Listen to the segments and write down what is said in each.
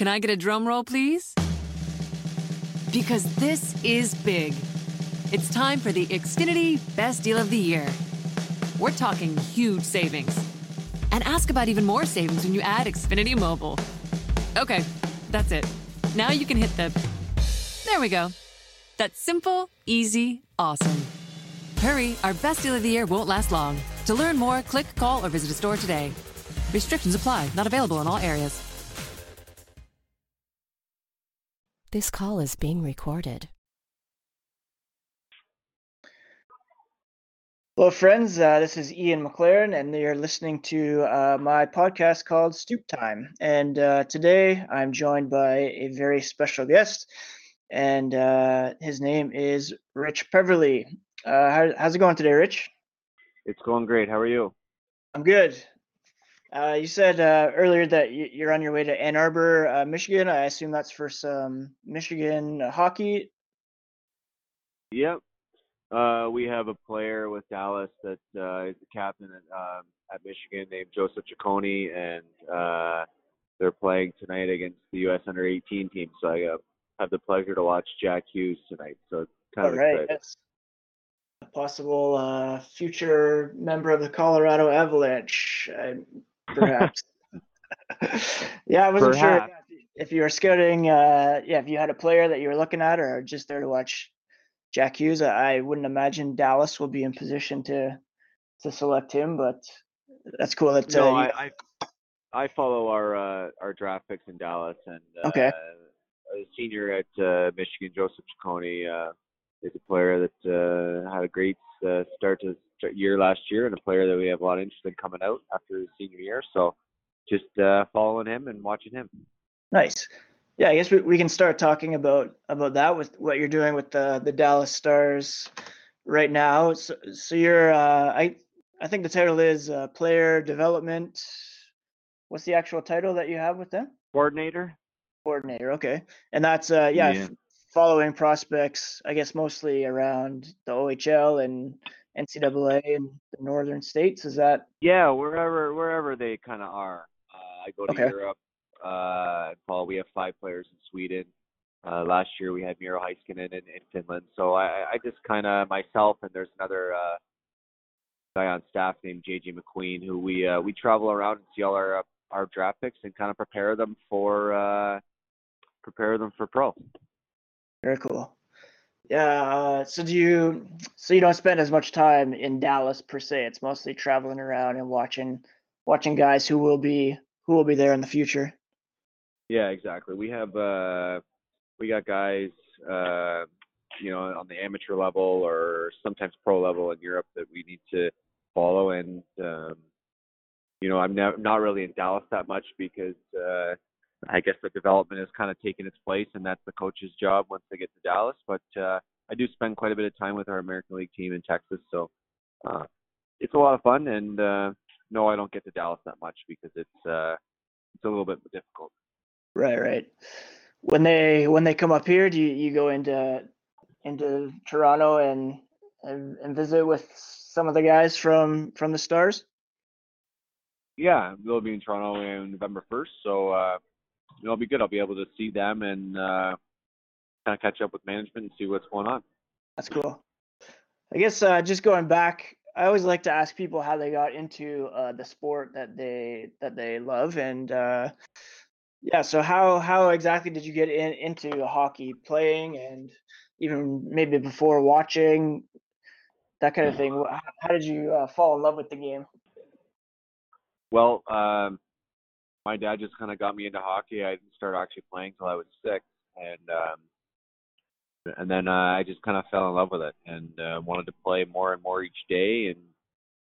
Can I get a drum roll, please? Because this is big. It's time for the Xfinity Best Deal of the Year. We're talking huge savings. And ask about even more savings when you add Xfinity Mobile. Okay, that's it. Now you can hit the. There we go. That's simple, easy, awesome. Hurry, our best deal of the year won't last long. To learn more, click, call, or visit a store today. Restrictions apply, not available in all areas. This call is being recorded. Hello, friends. Uh, this is Ian McLaren, and you're listening to uh, my podcast called Stoop Time. And uh, today I'm joined by a very special guest, and uh, his name is Rich Peverley. Uh, how, how's it going today, Rich? It's going great. How are you? I'm good. Uh, you said uh, earlier that you're on your way to Ann Arbor, uh, Michigan. I assume that's for some Michigan hockey. Yep. Uh, we have a player with Dallas that uh, is the captain at, um, at Michigan named Joseph Cecconi, and uh, they're playing tonight against the U.S. Under 18 team. So I uh, have the pleasure to watch Jack Hughes tonight. So it's kind All of right, exciting. possible uh, future member of the Colorado Avalanche, uh, perhaps. yeah, I wasn't sure if you were scouting. Uh, yeah, if you had a player that you were looking at, or just there to watch Jack Hughes. I wouldn't imagine Dallas will be in position to to select him, but that's cool. That uh, No, you- I, I I follow our uh, our draft picks in Dallas, and uh, Okay. a senior at uh, Michigan, Joseph Cecconi, uh, is a player that uh, had a great uh, start to year last year, and a player that we have a lot of interest in coming out after his senior year. So just uh, following him and watching him. Nice. Yeah, I guess we, we can start talking about about that with what you're doing with the the Dallas Stars right now. So, so you're uh, I I think the title is uh, player development. What's the actual title that you have with them? Coordinator. Coordinator. Okay, and that's uh, yeah, Yeah. f- following prospects. I guess mostly around the OHL and NCAA and the northern states. Is that Yeah, wherever wherever they kind of are. Uh, I go to Okay. Europe. Uh, Paul, we have five players in Sweden. Uh, last year we had Miro Heiskanen in, in Finland. So I, I just kind of myself and there's another uh, guy on staff named JJ McQueen who we uh, we travel around and see all our uh, our draft picks and kind of prepare them for uh, prepare them for pro. Very cool. Yeah. Uh, so do you? So you don't spend as much time in Dallas per se. It's mostly traveling around and watching, watching guys who will be who will be there in the future. Yeah, exactly. We have uh we got guys uh you know on the amateur level or sometimes pro level in Europe that we need to follow and um you know I'm not not really in Dallas that much because uh I guess the development has kind of taken its place and that's the coach's job once they get to Dallas but uh I do spend quite a bit of time with our American League team in Texas so uh it's a lot of fun and uh no I don't get to Dallas that much because it's uh it's a little bit difficult. Right. Right. When they when they come up here, do you, you go into into Toronto and, and and visit with some of the guys from from the Stars? Yeah, we'll be in Toronto on November first, so uh, it'll be good. I'll be able to see them and uh, kind of catch up with management and see what's going on. That's cool. I guess uh, just going back, I always like to ask people how they got into uh, the sport that they that they love, and uh, yeah. So how how exactly did you get in, into hockey, playing, and even maybe before watching that kind of thing? How, how did you uh, fall in love with the game? Well, um, my dad just kind of got me into hockey. I didn't start actually playing till I was six, and um, and then uh, I just kind of fell in love with it and uh, wanted to play more and more each day. And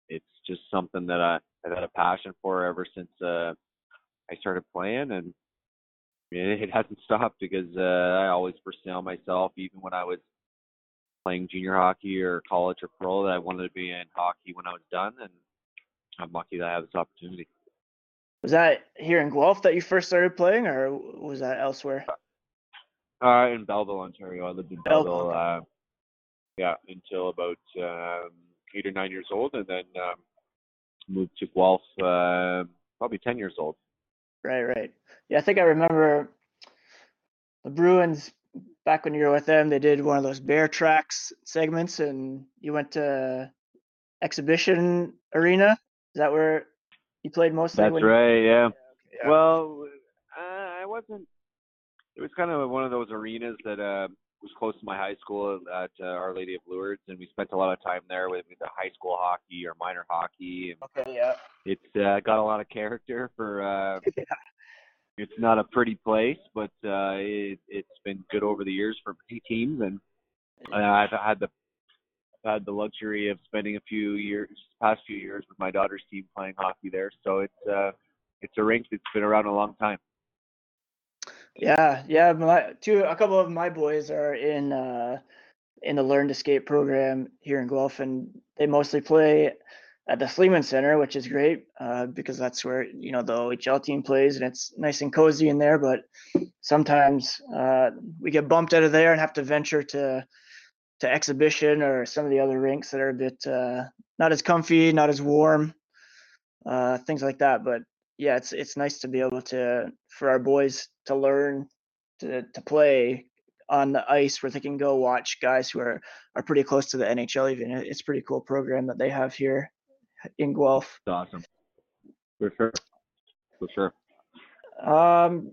it's just something that I, I've had a passion for ever since uh, I started playing, and it, hasn't stopped because uh, I always foresaw myself, even when I was playing junior hockey or college or pro, that I wanted to be in hockey when I was done, and I'm lucky that I have this opportunity. Was that here in Guelph that you first started playing, or was that elsewhere? Uh, in Belleville, Ontario. I lived in Belleville, Belleville, uh, yeah, until about um, eight or nine years old, and then um, moved to Guelph, uh, probably ten years old. Right, right. Yeah, I think I remember the Bruins back when you were with them. They did one of those bear tracks segments, and you went to exhibition arena. Is that where you played mostly? That's right. Yeah. Yeah. Well, uh, I wasn't. It was kind of one of those arenas that uh, was close to my high school at uh, Our Lady of Lourdes, and we spent a lot of time there with, with the high school hockey or minor hockey. And Okay, yeah. it's uh, got a lot of character for. Uh, Yeah. it's not a pretty place, but uh, it, it's been good over the years for many teams, and uh, I've had the had the luxury of spending a few years, past few years, with my daughter's team playing hockey there. So it's uh, it's a rink that's been around a long time. Yeah, yeah. My two, a couple of my boys are in uh, in the Learn to Skate program here in Guelph, and they mostly play at the Sleeman Center, which is great uh, because that's where you know the OHL team plays, and it's nice and cozy in there. But sometimes uh, we get bumped out of there and have to venture to to exhibition or some of the other rinks that are a bit uh, not as comfy, not as warm, uh, things like that. But yeah, it's it's nice to be able to for our boys to learn to to play on the ice where they can go watch guys who are are pretty close to the NHL. Even it's a pretty cool program that they have here in Guelph. Awesome. For sure. For sure. Um,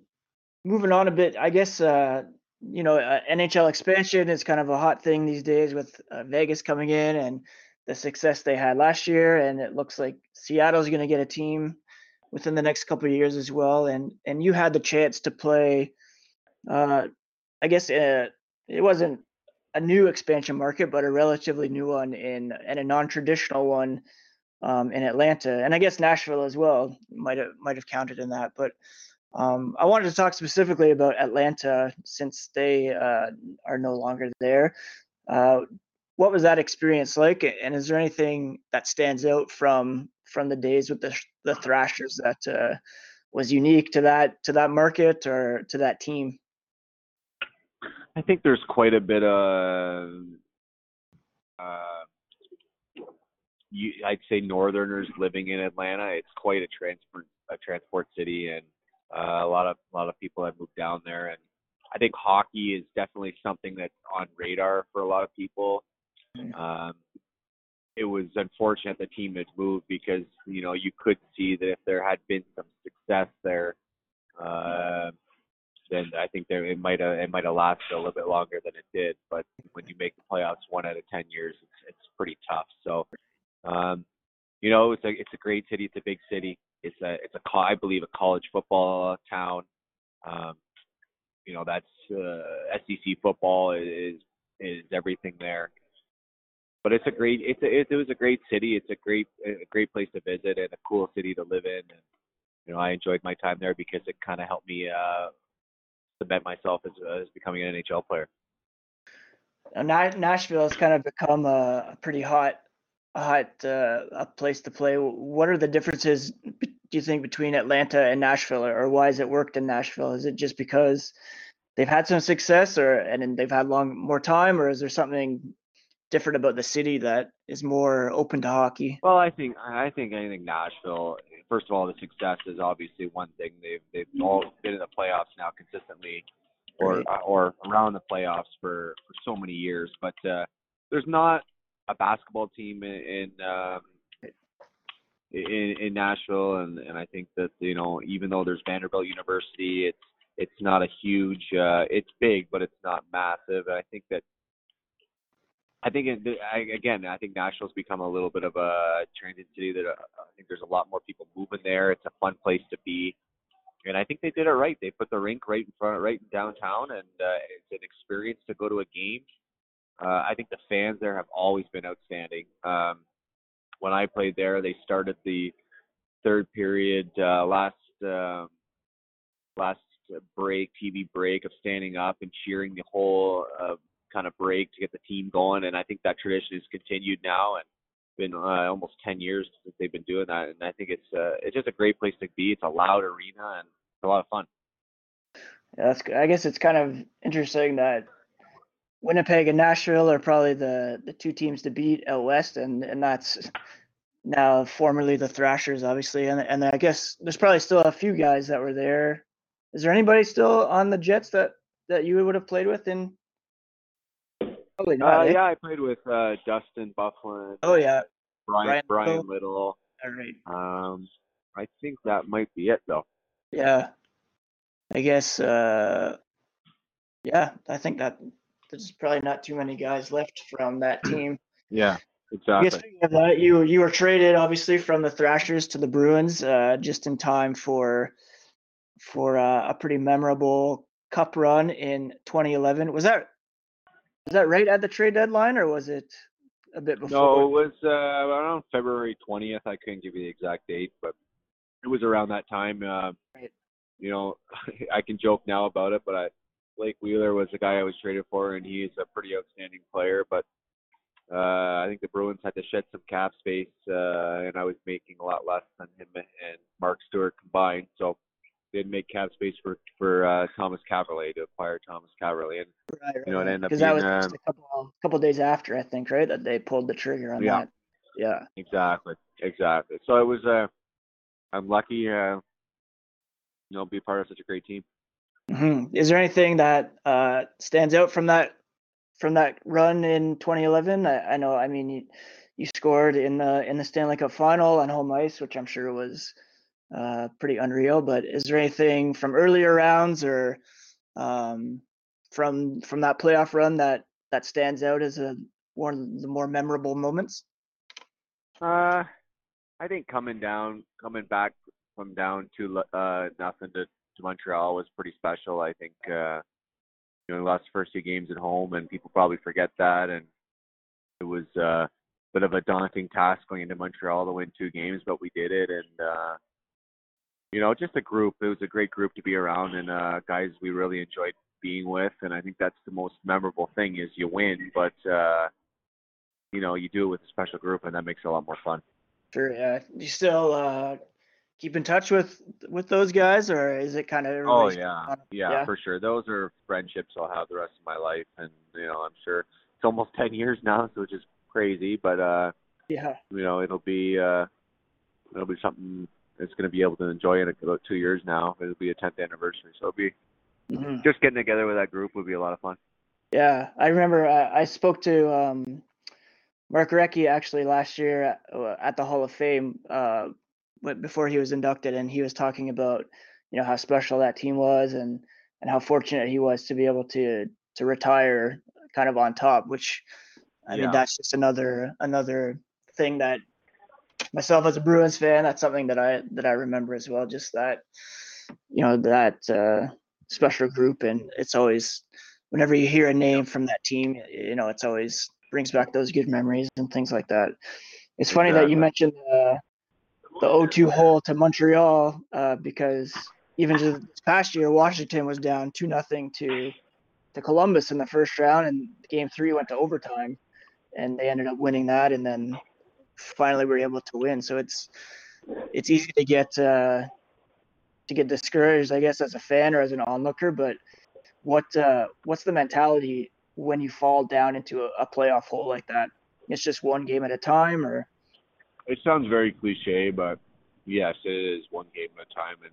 moving on a bit, I guess uh, you know uh, NHL expansion is kind of a hot thing these days with uh, Vegas coming in and the success they had last year, and it looks like Seattle's going to get a team within the next couple of years as well. And and you had the chance to play, uh, I guess uh, it wasn't a new expansion market, but a relatively new one in and a non-traditional one um, in Atlanta, and I guess Nashville as well might have might have counted in that. But um, I wanted to talk specifically about Atlanta since they uh, are no longer there. Uh, what was that experience like, and is there anything that stands out from from the days with the the Thrashers that uh, was unique to that to that market or to that team? I think there's quite a bit of, uh, you, I'd say Northerners living in Atlanta. It's quite a transport a transport city, and uh, a lot of a lot of people have moved down there. And I think hockey is definitely something that's on radar for a lot of people. Um, it was unfortunate the team had moved because you know you could see that if there had been some success there, uh, then I think there it might have it might have lasted a little bit longer than it did. But when you make the playoffs one out of ten years, it's it's pretty tough. So, um, you know, it's a it's a great city. It's a big city. It's a it's a I believe a college football town. Um, you know, that's uh, SEC football is is everything there. But it's a great it's a, it, it was a great city. It's a great a great place to visit and a cool city to live in. And you know, I enjoyed my time there because it kind of helped me uh, cement myself as as becoming an NHL player. Nashville has kind of become a, pretty hot, hot uh, a place to play. What are the differences do you think between Atlanta and Nashville, or, why has it worked in Nashville? Is it just because they've had some success, or and then they've had long more time, or is there something different about the city that is more open to hockey? Well, I think I think I think Nashville. First of all, the success is obviously one thing. They've they've all been in the playoffs now consistently, or Right. or around the playoffs for for so many years. But uh, there's not a basketball team in in, um, in in Nashville, and and I think that you know even though there's Vanderbilt University, it's it's not a huge. Uh, it's big, but it's not massive. And I think that I think it, I, again, I think Nashville's become a little bit of a transit city. That uh, I think there's a lot more people moving there. It's a fun place to be, and I think they did it right. They put the rink right in front, right in downtown, and uh, it's an experience to go to a game. Uh, I think the fans there have always been outstanding. Um, when I played there, they started the third period uh, last um, last break, TV break, of standing up and cheering the whole uh, kind of break to get the team going. And I think that tradition has continued now and been uh, almost 10 years since they've been doing that. And I think it's uh, it's just a great place to be. It's a loud arena and it's a lot of fun. Yeah, that's I guess it's kind of interesting that Winnipeg and Nashville are probably the the two teams to beat out west, and and that's now formerly the Thrashers, obviously, and and I guess there's probably still a few guys that were there is there anybody still on the Jets that that you would have played with in? Probably not. Uh, eh? yeah, I played with uh, Dustin Byfuglien, Oh yeah. Bryan, Bryan Bryan Little. All right. Um, I think that might be it though. Yeah. I guess. uh Yeah, I think that there's probably not too many guys left from that team. Yeah, exactly. of that, you you were traded obviously from the Thrashers to the Bruins uh, just in time for for uh, a pretty memorable Cup run in 2011. Was that was that right at the trade deadline or was it a bit before? No, it was uh, around February 20th. I couldn't give you the exact date, but it was around that time. Uh, Right. You know, I can joke now about it, but I, Blake Wheeler was the guy I was traded for, and he's a pretty outstanding player. But uh, I think the Bruins had to shed some cap space, uh, and I was making a lot less than him and Mark Stuart combined. So they didn't make cap space for for uh, Tomas Kaberle to acquire Tomas Kaberle, and Right, right, you know, it ended up because that was um, a couple couple days after I think, right? That they pulled the trigger on Yeah. that. Yeah. Exactly, exactly. So it was. Uh, I'm lucky. Uh, you know, be part of such a great team. Hmm Is there anything that uh, stands out from that from that run in 2011? I, I know. I mean, you, you scored in the in the Stanley Cup final on home ice, which I'm sure was uh, pretty unreal. But is there anything from earlier rounds or um, from from that playoff run that that stands out as a one of the more memorable moments? Uh, I think coming down, coming back from down to uh nothing to, to Montreal was pretty special. I think uh, you know, we lost the first two games at home, and people probably forget that. And it was uh, a bit of a daunting task going into Montreal to win two games, but we did it. And uh, you know, just a group. It was a great group to be around, and uh, guys we really enjoyed being with. And I think that's the most memorable thing is you win, but uh, you know, you do it with a special group, and that makes it a lot more fun. Sure. Yeah. You still uh, keep in touch with with those guys, or is it kind of? Oh yeah, yeah, yeah. for sure. Those are friendships I'll have the rest of my life, and you know, I'm sure it's almost ten years now, so it's just crazy. But uh, Yeah. you know, it'll be uh, it'll be something that's going to be able to enjoy in about two years now. It'll be a tenth anniversary, so it'll be Mhm. just getting together with that group would be a lot of fun. Yeah, I remember I, I spoke to um, Mark Recchi actually last year at, uh, at the Hall of Fame uh, but before he was inducted, and he was talking about you know how special that team was and and how fortunate he was to be able to to retire kind of on top. Which I Yeah. mean that's just another another thing that myself as a Bruins fan that's something that I that I remember as well. Just that you know that uh, special group, and it's always whenever you hear a name from that team, you know, it's always brings back those good memories and things like that. It's funny that you mentioned the the O2 hole to Montreal uh, because even just this past year, Washington was down two nothing to to Columbus in the first round, and game three went to overtime, and they ended up winning that, and then finally were able to win. So it's it's easy to get uh, to get discouraged, I guess, as a fan or as an onlooker. But what uh, what's the mentality when you fall down into a, a playoff hole like that? It's just one game at a time, or It sounds very cliche, but yes, it is one game at a time, and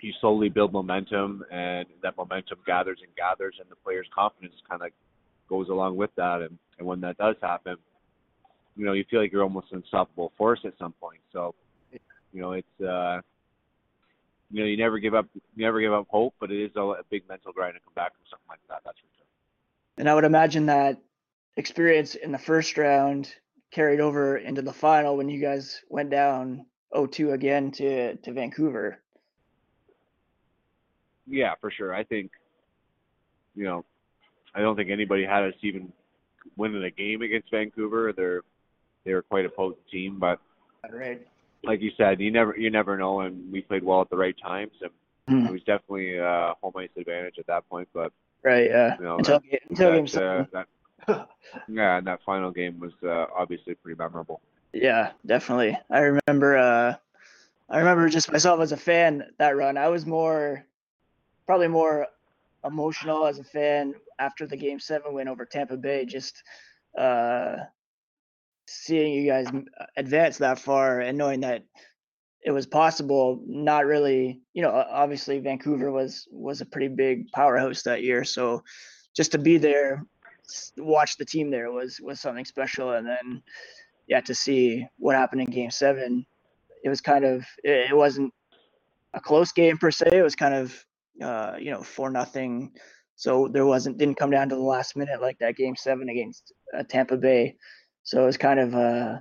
you slowly build momentum, and that momentum gathers and gathers, and the player's confidence kind of goes along with that. And, and when that does happen, you know, you feel like you're almost an unstoppable force at some point. So, you know, it's uh, you know, you never give up, you never give up hope, but it is a, a big mental grind to come back from something like that. That's for sure. and I would imagine that experience in the first round carried over into the final when you guys went down 0-2 again to to Vancouver. Yeah, for sure. I think, you know, I don't think anybody had us even winning a game against Vancouver. They're they were quite a potent team, but Right. like you said, you never you never know, and we played well at the right times, and Hmm. it was definitely a home ice advantage at that point. But Right. Yeah. you know, until that, until that, uh, that yeah, and that final game was uh, obviously pretty memorable. Yeah, definitely. I remember uh I remember just myself as a fan that run. I was more probably more emotional as a fan after the game 7 win over Tampa Bay just uh seeing you guys advance that far and knowing that it was possible. Not really, you know. Obviously, Vancouver was was a pretty big powerhouse that year, so just to be there, watch the team there was was something special. And then, yeah, to see what happened in Game Seven, it was kind of it, it wasn't a close game per se. It was kind of uh, you know four nothing. So there wasn't didn't come down to the last minute like that Game Seven against uh, Tampa Bay. So it was kind of uh,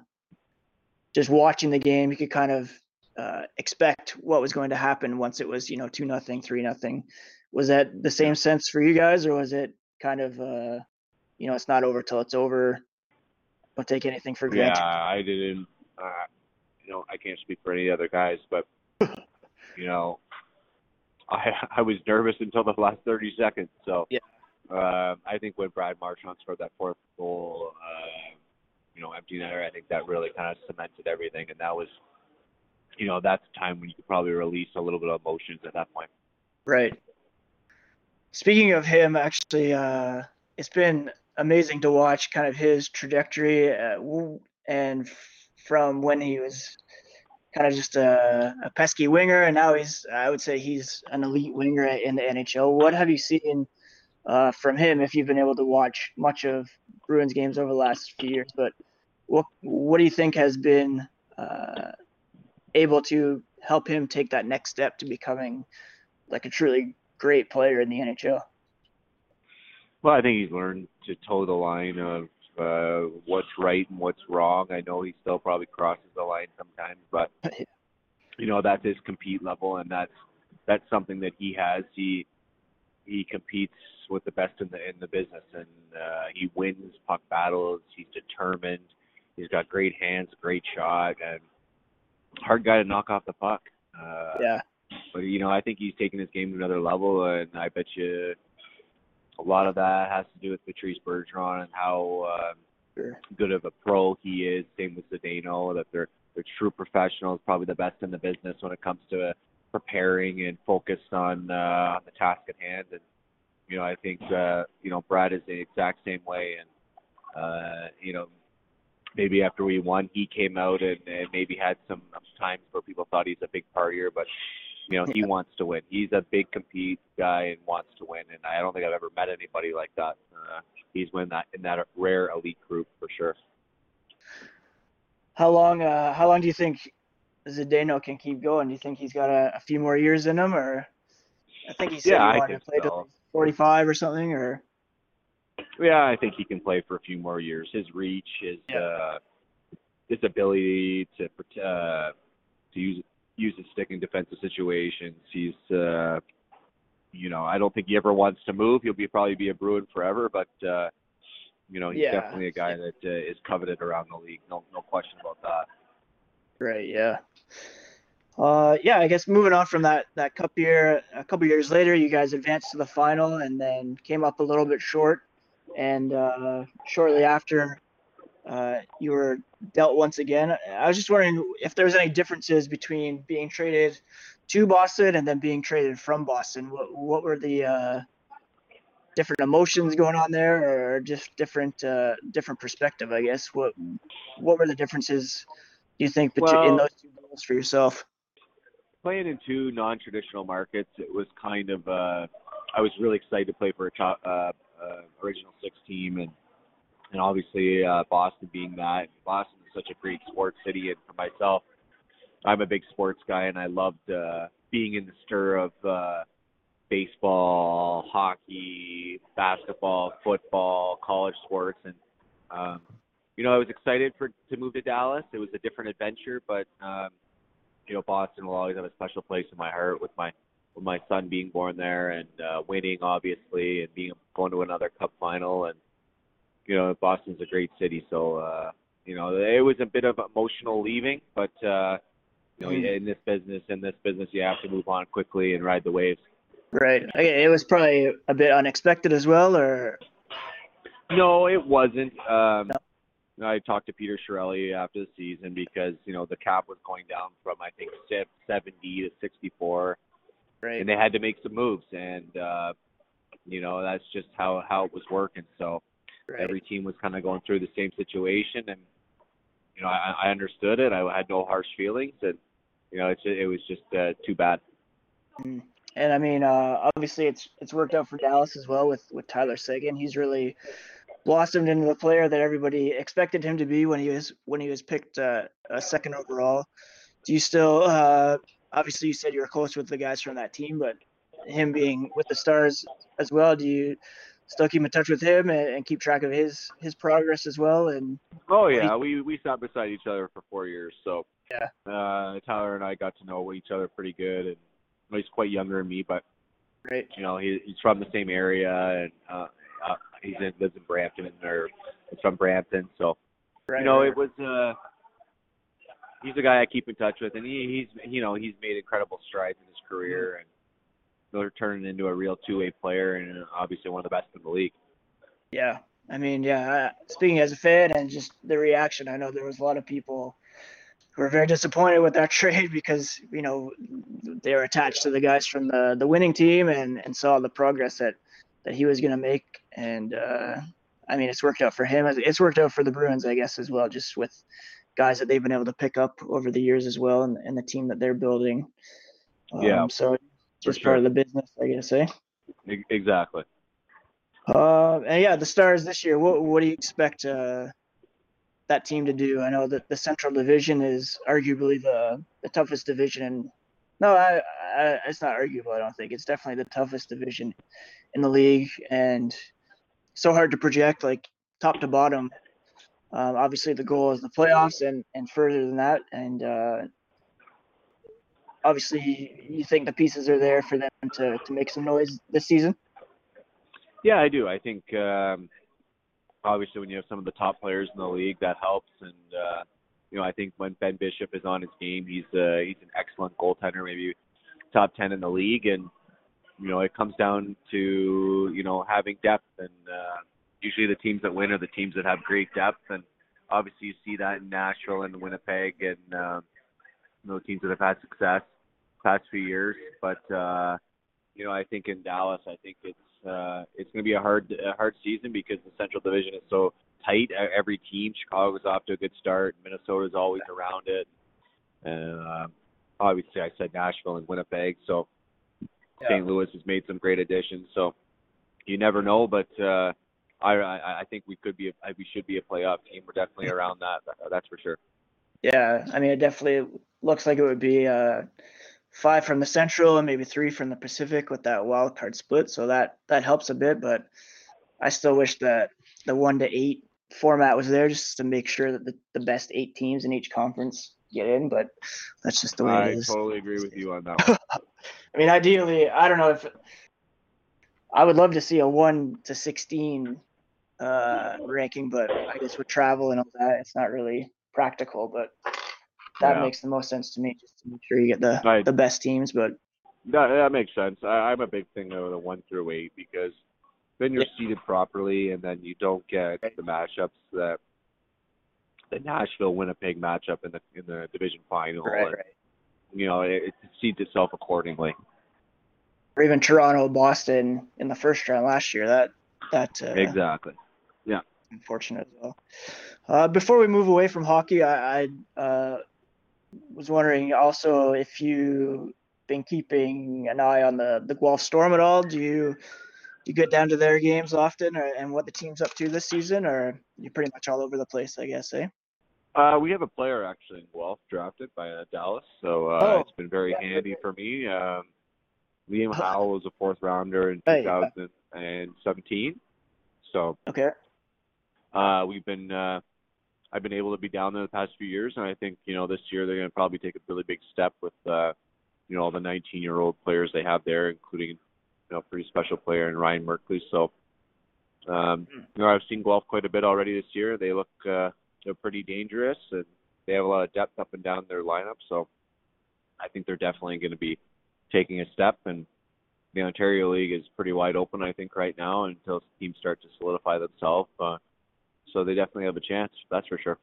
just watching the game. You could kind of uh, expect what was going to happen once it was you know two nothing, three nothing. Was that the same sense for you guys, or was it kind of uh, you know it's not over till it's over? Don't take anything for granted. Yeah, I didn't. Uh, you know, I can't speak for any other guys, but you know, I I was nervous until the last 30 seconds. So yeah, uh, I think when Brad Marchand scored that fourth goal, uh, you know, empty netter, I think that really kind of cemented everything, and that was you know, that's the time when you could probably release a little bit of emotions at that point. Right. Speaking of him, actually, uh, it's been amazing to watch kind of his trajectory uh, and from when he was kind of just a, a, pesky winger, and now he's, I would say, he's an elite winger in the NHL. What have you seen uh, from him if you've been able to watch much of Bruins games over the last few years? But what what do you think has been uh, able to help him take that next step to becoming like a truly great player in the NHL? Well, I think he's learned to toe the line of uh, what's right and what's wrong. I know he still probably crosses the line sometimes, but you know that's his compete level, and that's that's something that he has. He he competes with the best in the in the business, and uh, he wins puck battles. He's determined. He's got great hands, great shot, and hard guy to knock off the puck. Uh, yeah. But you know, I think he's taking his game to another level, and I bet you a lot of that has to do with Patrice Bergeron and how uh, sure. good of a pro he is. Same with Zdeno, that they're they're true professionals, probably the best in the business when it comes to preparing and focused on uh, on the task at hand. And you know, I think uh, you know Brad is the exact same way, and uh, you know maybe after we won, he came out and, and maybe had some times where people thought he's a big partier, but you know he wants to win. He's a big compete guy and wants to win, and I don't think I've ever met anybody like that. Uh, he's in that in that rare elite group for sure. How long? Uh, how long do you think Zdeno can keep going? Do you think he's got a, a few more years in him, or I think he said yeah, he wanted to play so. till 45 or something, or yeah, I think he can play for a few more years. His reach, his yeah. uh, his ability to uh, to use use his stick in defensive situations. He's uh, you know, I don't think he ever wants to move. He'll be probably be a Bruin forever, but uh, you know, he's yeah. definitely a guy that uh, is coveted around the league. No, no question about that. Right. Yeah. Uh, yeah, I guess moving on from that that cup year, a couple years later, you guys advanced to the final and then came up a little bit short and uh, shortly after uh, you were dealt once again. I was just wondering if there was any differences between being traded to Boston and then being traded from Boston. What what were the uh, different emotions going on there, or just different uh, different perspective? I guess what what were the differences? Do you think between well, in those two goals for yourself? Playing in two non-traditional markets, it was kind of. Uh, I was really excited to play for a top, uh, uh, original six team, and and obviously uh, Boston being that. Boston is such a great sports city, and for myself, I'm a big sports guy, and I loved uh, being in the stir of uh, baseball, hockey, basketball, football, college sports, and um, you know I was excited for to move to Dallas. It was a different adventure, but um, you know Boston will always have a special place in my heart with my with my son being born there and uh, winning obviously and being going to another cup final and you know Boston's a great city so uh you know it was a bit of emotional leaving but uh you know in this business in this business you have to move on quickly and ride the waves right okay, it was probably a bit unexpected as well or no it wasn't um no. I talked to Peter Chiarelli after the season because you know the cap was going down from I think 70 to 64 Right. And they had to make some moves, and uh, you know that's just how how it was working. So right. every team was kind of going through the same situation, and you know I, I understood it. I had no harsh feelings, and you know, it's it was just uh, too bad. Mm. And I mean, uh, obviously, it's it's worked out for Dallas as well with with Tyler Seguin. He's really blossomed into the player that everybody expected him to be when he was when he was picked uh, a second overall. Do you still? Uh, obviously, you said you were close with the guys from that team, but him being with the Stars as well, do you still keep in touch with him and, and keep track of his his progress as well? And oh yeah, we we sat beside each other for four years, so yeah, uh, Tyler and I got to know each other pretty good, and he's quite younger than me, but right, you know he, he's from the same area, and uh, uh, he's in, lives in Brampton, and they're from Brampton, so right, you know it was. uh He's a guy I keep in touch with, and he, he's you know he's made incredible strides in his career, and they're turning into a real two-way player, and obviously one of the best in the league. Yeah, I mean, yeah. Speaking as a fan and just the reaction, I know there was a lot of people who were very disappointed with that trade because you know they were attached to the guys from the the winning team and and saw the progress that that he was going to make. And uh, I mean, it's worked out for him. It's worked out for the Bruins, I guess, as well, just with guys that they've been able to pick up over the years as well, and, and the team that they're building. Um, Yeah, So just sure. part of the business, I guess, eh? Exactly. Uh, and yeah, the Stars this year. What what do you expect uh, that team to do? I know that the Central Division is arguably the the toughest division. In, no, I, I, it's not arguable. I don't think it's definitely the toughest division in the league, and so hard to project like top to bottom. Um, obviously, the goal is the playoffs and and further than that. And uh, obviously, you think the pieces are there for them to to make some noise this season. Yeah, I do. I think um, obviously when you have some of the top players in the league, that helps. And uh, you know, I think when Ben Bishop is on his game, he's uh, he's an excellent goaltender, maybe top ten in the league. And you know, it comes down to you know having depth. And uh, usually the teams that win are the teams that have great depth. And obviously you see that in Nashville and Winnipeg and um, you know teams that have had success past few years. But uh, you know, I think in Dallas, I think it's uh, it's going to be a hard a hard season because the Central Division is so tight. Every team, Chicago's off to a good start. Minnesota's always around it. And uh, obviously, I said Nashville and Winnipeg. So Yeah. St. Louis has made some great additions. So you never know, but uh, I, I I think we could be a, we should be a playoff team. We're definitely around that. That's for sure. Yeah, I mean, it definitely looks like it would be uh, five from the Central and maybe three from the Pacific with that wild card split. So that that helps a bit, but I still wish that the one to eight format was there just to make sure that the, the best eight teams in each conference get in. But that's just the way I it is. I totally agree with you on that. One. I mean, ideally, I don't know if I would love to see a one to sixteen uh, ranking, but I guess with travel and all that, it's not really practical. But that Yeah. makes the most sense to me, just to make sure you get the Right. the best teams. But That, that makes sense. I, I'm a big thing of the one through eight because then you're Yeah. seated properly, and then you don't get the matchups that the Nashville Winnipeg matchup in the in the division final. right, and, right. You know, it, it seeds itself accordingly. Or even Toronto, Boston in the first round last year. That that uh, Exactly. Yeah. Unfortunate as well. Uh, before we move away from hockey, I, I uh, was wondering also if you've been keeping an eye on the the Guelph Storm at all. Do you you get down to their games often, or, and what the team's up to this season, or you're pretty much all over the place, I guess, eh? Uh, we have a player actually in Guelph drafted by uh, Dallas, so uh, Oh, it's been very yeah. handy for me. Um, Liam Hawel was a fourth rounder in Right, yeah. 2017, so Okay. uh, we've been uh, I've been able to be down there the past few years, and I think you know this year they're going to probably take a really big step with uh, you know all the 19 year old players they have there, including you know a pretty special player in Ryan Merkley. So um, Hmm. you know I've seen Guelph quite a bit already this year. They look uh, they're pretty dangerous, and they have a lot of depth up and down their lineup. So I think they're definitely going to be taking a step and. The Ontario League is pretty wide open, I think, right now until teams start to solidify themselves. Uh, so they definitely have a chance. That's for sure.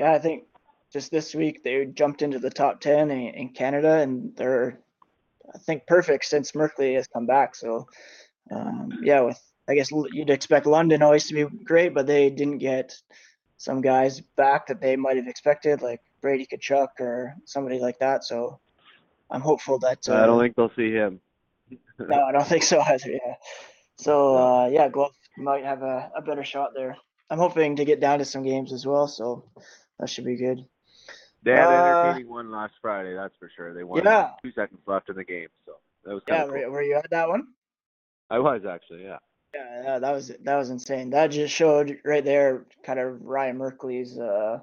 Yeah, I think just this week they jumped into the top ten in, in Canada, and they're I think perfect since Merkley has come back. So um, yeah, with I guess you'd expect London always to be great, but they didn't get some guys back that they might have expected, like Brady Tkachuk or somebody like that. So I'm hopeful that. Uh, I don't think they'll see him. no, I don't think so either. Yeah. So uh, yeah, Guelph might have a, a better shot there. I'm hoping to get down to some games as well, so that should be good. They had Uh, entertaining one last Friday, that's for sure. They won Yeah. two seconds left in the game, so that was Yeah, kind of were, cool. were you at that one? I was actually, yeah. Yeah, yeah, that was that was insane. That just showed right there, kind of Ryan Merkley's uh,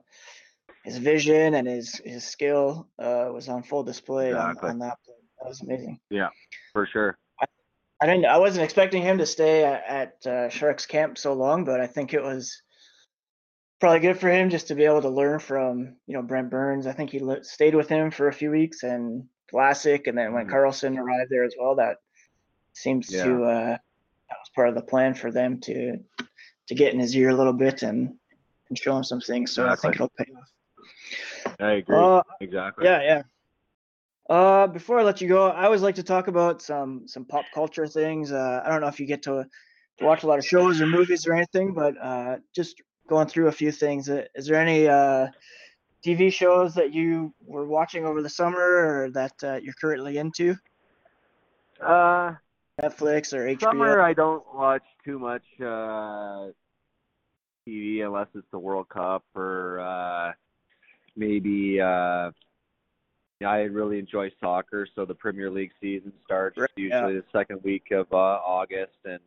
his vision and his his skill uh, was on full display on, on that play. That was amazing. Yeah, for sure. I didn't. I wasn't expecting him to stay at, at uh, Sharks camp so long, but I think it was probably good for him just to be able to learn from you know Brent Burns. I think he li- stayed with him for a few weeks and Vlasic, and then when Mhm. Karlsson arrived there as well, that seems Yeah. to uh, that was part of the plan for them to to get in his ear a little bit and and show him some things. So I think it'll pay off. I agree. Uh, exactly. yeah, yeah. Uh, before I let you go, I always like to talk about some some pop culture things. Uh, I don't know if you get to, to watch a lot of shows or movies or anything, but uh, just going through a few things. Uh, Is there any uh, TV shows that you were watching over the summer or that uh, you're currently into? Uh, Netflix or HBO? summer I don't watch too much uh TV unless it's the World Cup or uh maybe uh I really enjoy soccer, so the Premier League season starts Right, usually the second week of uh August and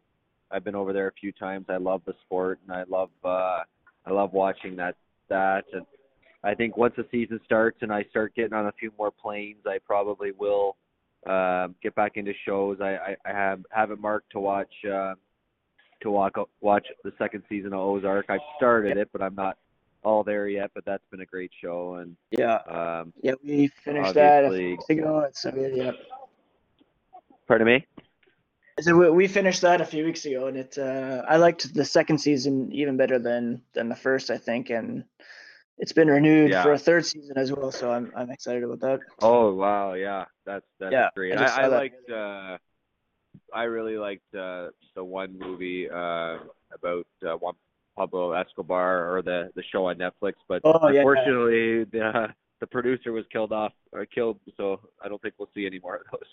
I've been over there a few times. I love the sport and I love uh I love watching that that and I think once the season starts and I start getting on a few more planes, I probably will um, get back into shows. I, I, I have have it marked to watch uh, to walk, watch the second season of Ozark. I've started it, but I'm not all there yet. But that's been a great show, and Yeah, um, yeah, we finished that a few weeks ago. It's. Yeah. pardon me. So we, we finished that a few weeks ago, and it uh, I liked the second season even better than than the first, I think, and it's been renewed Yeah. for a third season as well. So I'm I'm excited about that. Oh wow, yeah, that's that's Yeah, great. I I, I liked. Uh, I really liked uh, the one movie uh, about uh, Juan Pablo Escobar or the the show on Netflix, but Oh, yeah. unfortunately the the producer was killed off or killed, so I don't think we'll see any more of those.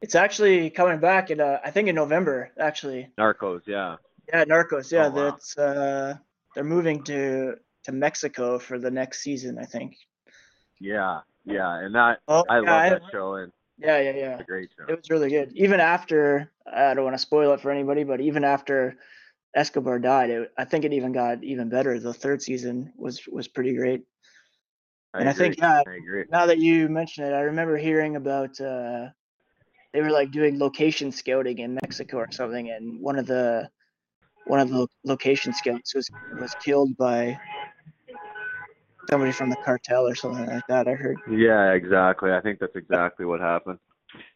It's actually coming back in uh, I think in November. Actually, Narcos, yeah. yeah, Narcos. Yeah, Oh, wow. that's uh, they're moving to to Mexico for the next season. I think. Yeah, yeah, and that Oh, I yeah, love I- that show, and Yeah, yeah, yeah. great show. It was really good. Even after I don't want to spoil it for anybody, but even after Escobar died, it, I think it even got even better. The third season was was pretty great. and I agree. think, yeah, I agree. Now that you mention it, I remember hearing about uh, they were like doing location scouting in Mexico or something, and one of the one of the location scouts was was killed by somebody from the cartel or something like that. I heard. Yeah, exactly. I think that's exactly what happened.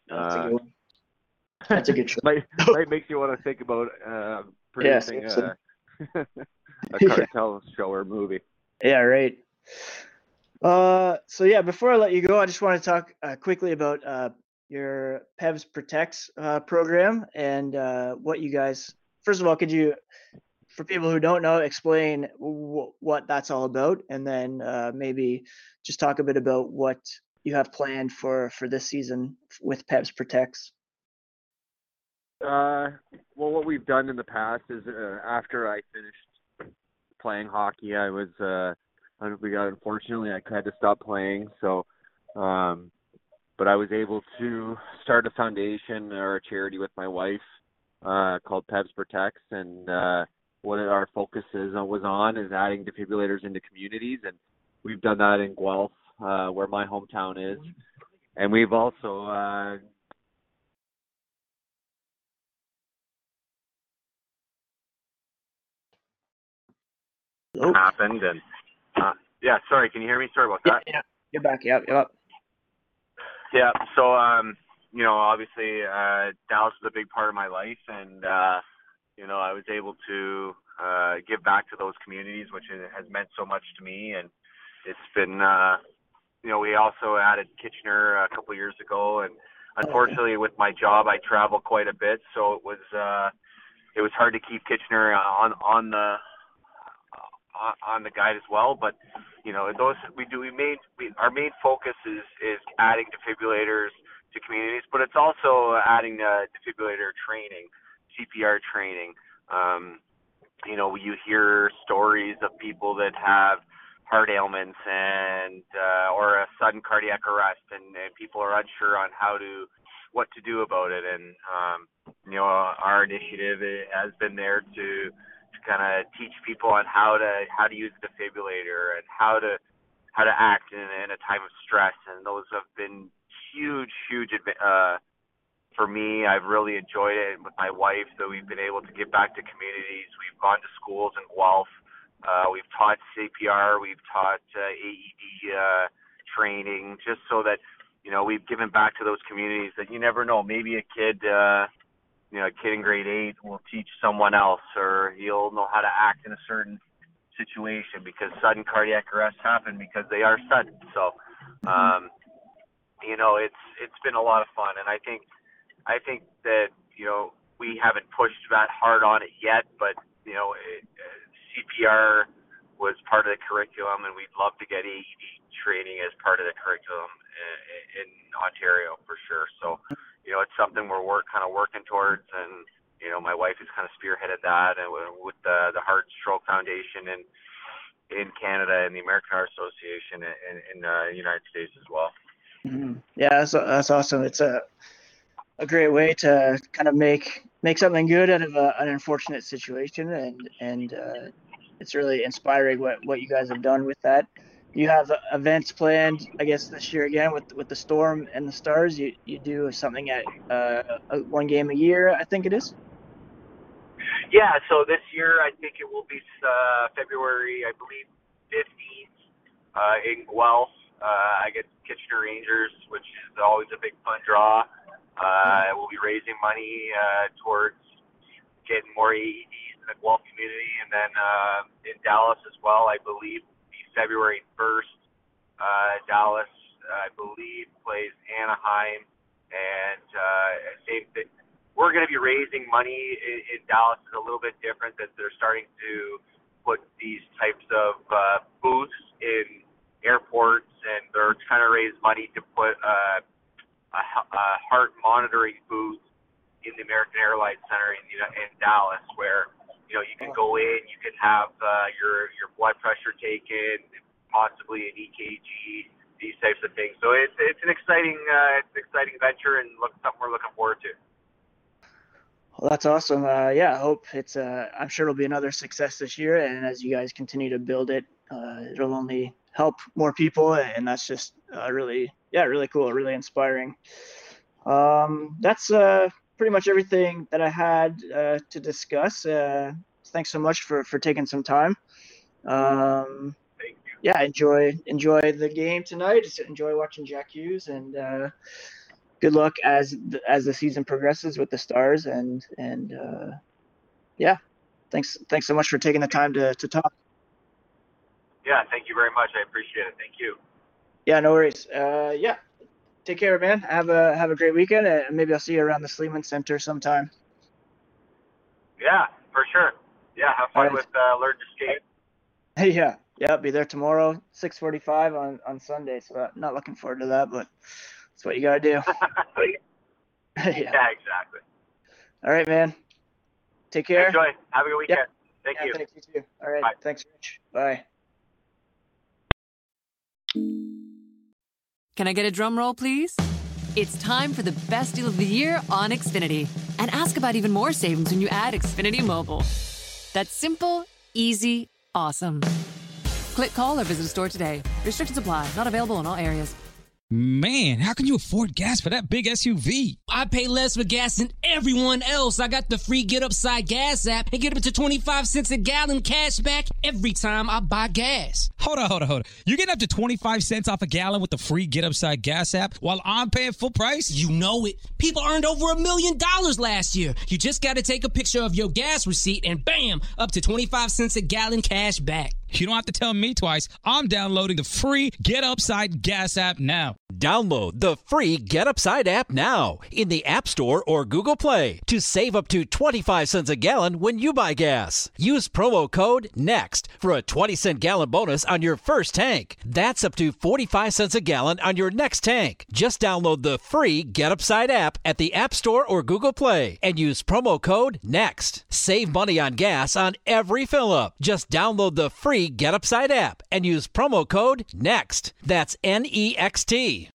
That's a Uh, good one. That's a good show. might might makes you want to think about uh, producing absolutely. a, a Yeah. cartel show or movie. Yeah, right. Uh, so yeah, before I let you go, I just want to talk uh, quickly about uh, your PEVS Protects uh, program and uh, what you guys. First of all, could you, for people who don't know, explain w- what that's all about, and then uh, maybe just talk a bit about what you have planned for for this season with PEVS Protects. Uh, well, what we've done in the past is uh, after I finished playing hockey, I was uh, we got unfortunately I had to stop playing. So, um, but I was able to start a foundation or a charity with my wife uh, called Pevs Protects, and uh, what our focus is uh, was on is adding defibrillators into communities, and we've done that in Guelph, uh, where my hometown is, and we've also uh, Oh, happened and uh, yeah sorry can you hear me? Sorry about yeah, that. Yeah, get back. Yep, yep. yeah so um you know obviously uh dallas is a big part of my life and uh you know i was able to uh give back to those communities which has meant so much to me and it's been uh you know we also added kitchener a couple of years ago and unfortunately with my job i travel quite a bit so it was uh it was hard to keep kitchener on on the on- the guide as well but you know, those we do. We main we, our main focus is is adding defibrillators to communities, but it's also adding uh, defibrillator training, CPR training. Um, you know, you hear stories of people that have heart ailments and uh, or a sudden cardiac arrest, and, and people are unsure on how to what to do about it. And um, you know, our initiative has been there to kind of teach people on how to how to use a defibrillator and how to how to act in, in a time of stress. And those have been huge, huge uh, for me. I've really enjoyed it with my wife. So we've been able to give back to communities. We've gone to schools in Guelph. Uh, we've taught CPR. We've taught uh, AED uh, training, just so that you know we've given back to those communities. That you never know. Maybe a kid, uh, you know, a kid in grade eight will teach someone else, or he'll know how to act in a certain situation because sudden cardiac arrests happen because they are sudden. So, mm-hmm. um, you know, it's it's been a lot of fun, and I think I think that you know we haven't pushed that hard on it yet, but you know, it, uh, CPR was part of the curriculum, and we'd love to get AED training as part of the curriculum in, in Ontario for sure. So, you know, it's something we're work kind of working towards, and you know, my wife has kind of spearheaded that, and with the the Heart Stroke Foundation and in Canada and the American Heart Association in, in the United States as well. Mm-hmm. Yeah, that's, that's awesome. It's a a great way to kind of make make something good out of a, an unfortunate situation, and and uh, it's really inspiring what what you guys have done with that. You have events planned, I guess, this year again with with the Storm and the Stars. You you do something at uh, one game a year, I think it is. Yeah, so this year I think it will be uh, February, I believe, 15th uh, in Guelph. Uh, I get Kitchener Rangers, which is always a big fun draw. Uh, we'll be raising money uh, towards getting more AEDs in the Guelph community, and then uh, in Dallas as well. I believe be February 1st. Uh, Dallas, I believe, plays Anaheim, and uh, same thing. We're going to be raising money in, in Dallas. is a little bit different that they're starting to put these types of uh, booths in airports, and they're trying to raise money to put. Uh, a, a heart monitoring booth in the American Airlines Center in you in Dallas, where you know you can go in, you can have uh, your your blood pressure taken, possibly an EKG, these types of things. So it's it's an exciting uh, it's an exciting venture and look something we're looking forward to. Well, that's awesome. Uh, yeah, I hope it's. Uh, I'm sure it'll be another success this year, and as you guys continue to build it, uh, it'll only help more people, and that's just uh, really, yeah, really cool, really inspiring. Um, that's uh, pretty much everything that I had uh, to discuss. Uh, thanks so much for for taking some time. Um, yeah, enjoy enjoy the game tonight. Just enjoy watching Jack Hughes, and uh, good luck as the, as the season progresses with the Stars. And and uh, yeah, thanks thanks so much for taking the time to to talk. Yeah, thank you very much. I appreciate it. Thank you. Yeah, no worries. Uh, yeah, take care, man. Have a have a great weekend, and maybe I'll see you around the Sleeman Center sometime. Yeah, for sure. Yeah, have fun right. with uh, Learn to Skate. yeah, yeah, I'll be there tomorrow, six forty-five on on Sunday. So I'm not looking forward to that, but that's what you gotta do. yeah. yeah, exactly. All right, man. Take care. Enjoy. Have a good weekend. Yep. Thank yeah, you. Thank you too. All right. Bye. Thanks, Rich. Bye. Can I get a drum roll, please? It's time for the best deal of the year on Xfinity. And ask about even more savings when you add Xfinity Mobile. That's simple, easy, awesome. Click, call, or visit a store today. Restrictions apply. Not available in all areas. Man, how can you afford gas for that big SUV? I pay less for gas than everyone else. I got the free Get Upside Gas app and get up to 25 cents a gallon cash back every time I buy gas. Hold on, hold on, hold on. You're getting up to 25 cents off a gallon with the free Get Upside Gas app while I'm paying full price? You know it. People earned over a million dollars last year. You just got to take a picture of your gas receipt and bam, up to 25 cents a gallon cash back. You don't have to tell me twice. I'm downloading the free Get Upside Gas app now. Download the free Get Upside app now in the App Store or Google Play to save up to 25 cents a gallon when you buy gas. Use promo code NEXT for a 20 cent gallon bonus on your first tank. That's up to 45 cents a gallon on your next tank. Just download the free Get Upside app at the App Store or Google Play and use promo code NEXT. Save money on gas on every fill up. Just download the free Get Upside app and use promo code NEXT. That's N E X T.